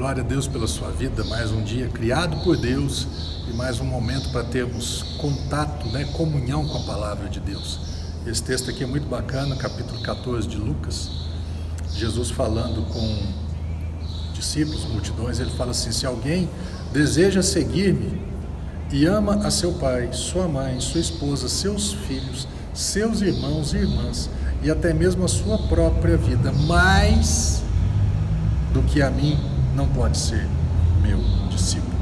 Glória a Deus pela sua vida, mais um dia criado por Deus e mais um momento para termos contato, né, comunhão com a palavra de Deus. Esse texto aqui é muito bacana, capítulo 14 de Lucas. Jesus falando com discípulos, multidões, ele fala assim: se alguém deseja seguir-me e ama a seu pai, sua mãe, sua esposa, seus filhos, seus irmãos e irmãs e até mesmo a sua própria vida, mais do que a mim, não pode ser meu discípulo.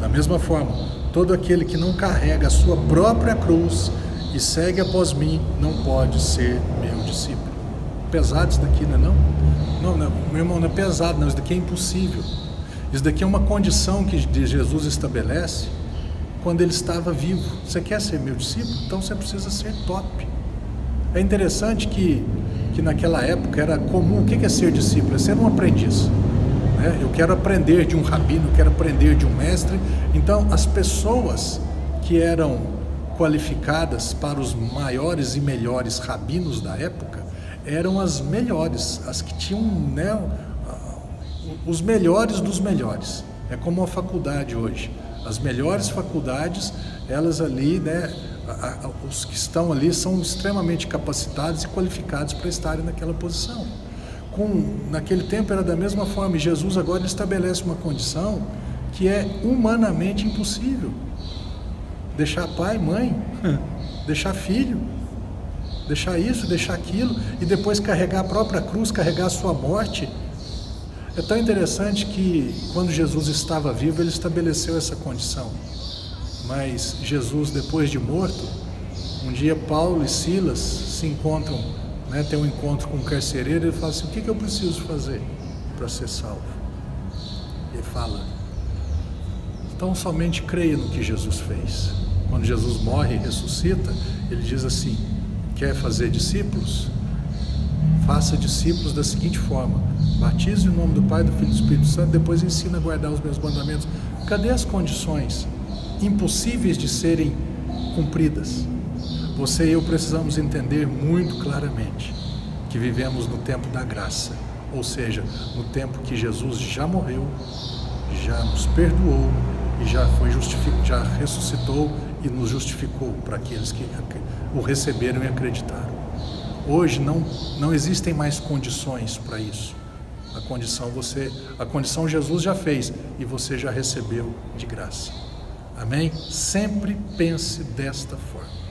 Da mesma forma, todo aquele que não carrega a sua própria cruz e segue após mim, não pode ser meu discípulo. Pesado isso daqui, não é não? Não, não meu irmão, não é pesado, não, isso daqui é impossível. Isso daqui é uma condição que Jesus estabelece quando ele estava vivo. Você quer ser meu discípulo? Então você precisa ser top. É interessante que, que naquela época era comum, o que é ser discípulo? É ser um aprendiz. Né? Eu quero aprender de um rabino, eu quero aprender de um mestre. Então, as pessoas que eram qualificadas para os maiores e melhores rabinos da época eram as melhores, as que tinham né, os melhores dos melhores. É como a faculdade hoje. As melhores faculdades, elas ali, né, os que estão ali são extremamente capacitados e qualificados para estarem naquela posição com naquele tempo era da mesma forma, e Jesus agora estabelece uma condição que é humanamente impossível. Deixar pai, mãe, deixar filho, deixar isso, deixar aquilo e depois carregar a própria cruz, carregar a sua morte. É tão interessante que quando Jesus estava vivo, ele estabeleceu essa condição. Mas Jesus, depois de morto, um dia Paulo e Silas se encontram né, tem um encontro com um carcereiro, ele fala assim, o que, que eu preciso fazer para ser salvo? Ele fala, então somente creia no que Jesus fez. Quando Jesus morre e ressuscita, ele diz assim, quer fazer discípulos? Faça discípulos da seguinte forma, batize o nome do Pai, do Filho e do Espírito Santo, depois ensina a guardar os meus mandamentos. Cadê as condições impossíveis de serem cumpridas? Você e eu precisamos entender muito claramente que vivemos no tempo da graça, ou seja, no tempo que Jesus já morreu, já nos perdoou e já foi justificado, já ressuscitou e nos justificou para aqueles que o receberam e acreditaram. Hoje não não existem mais condições para isso. A condição você, a condição Jesus já fez e você já recebeu de graça. Amém? Sempre pense desta forma.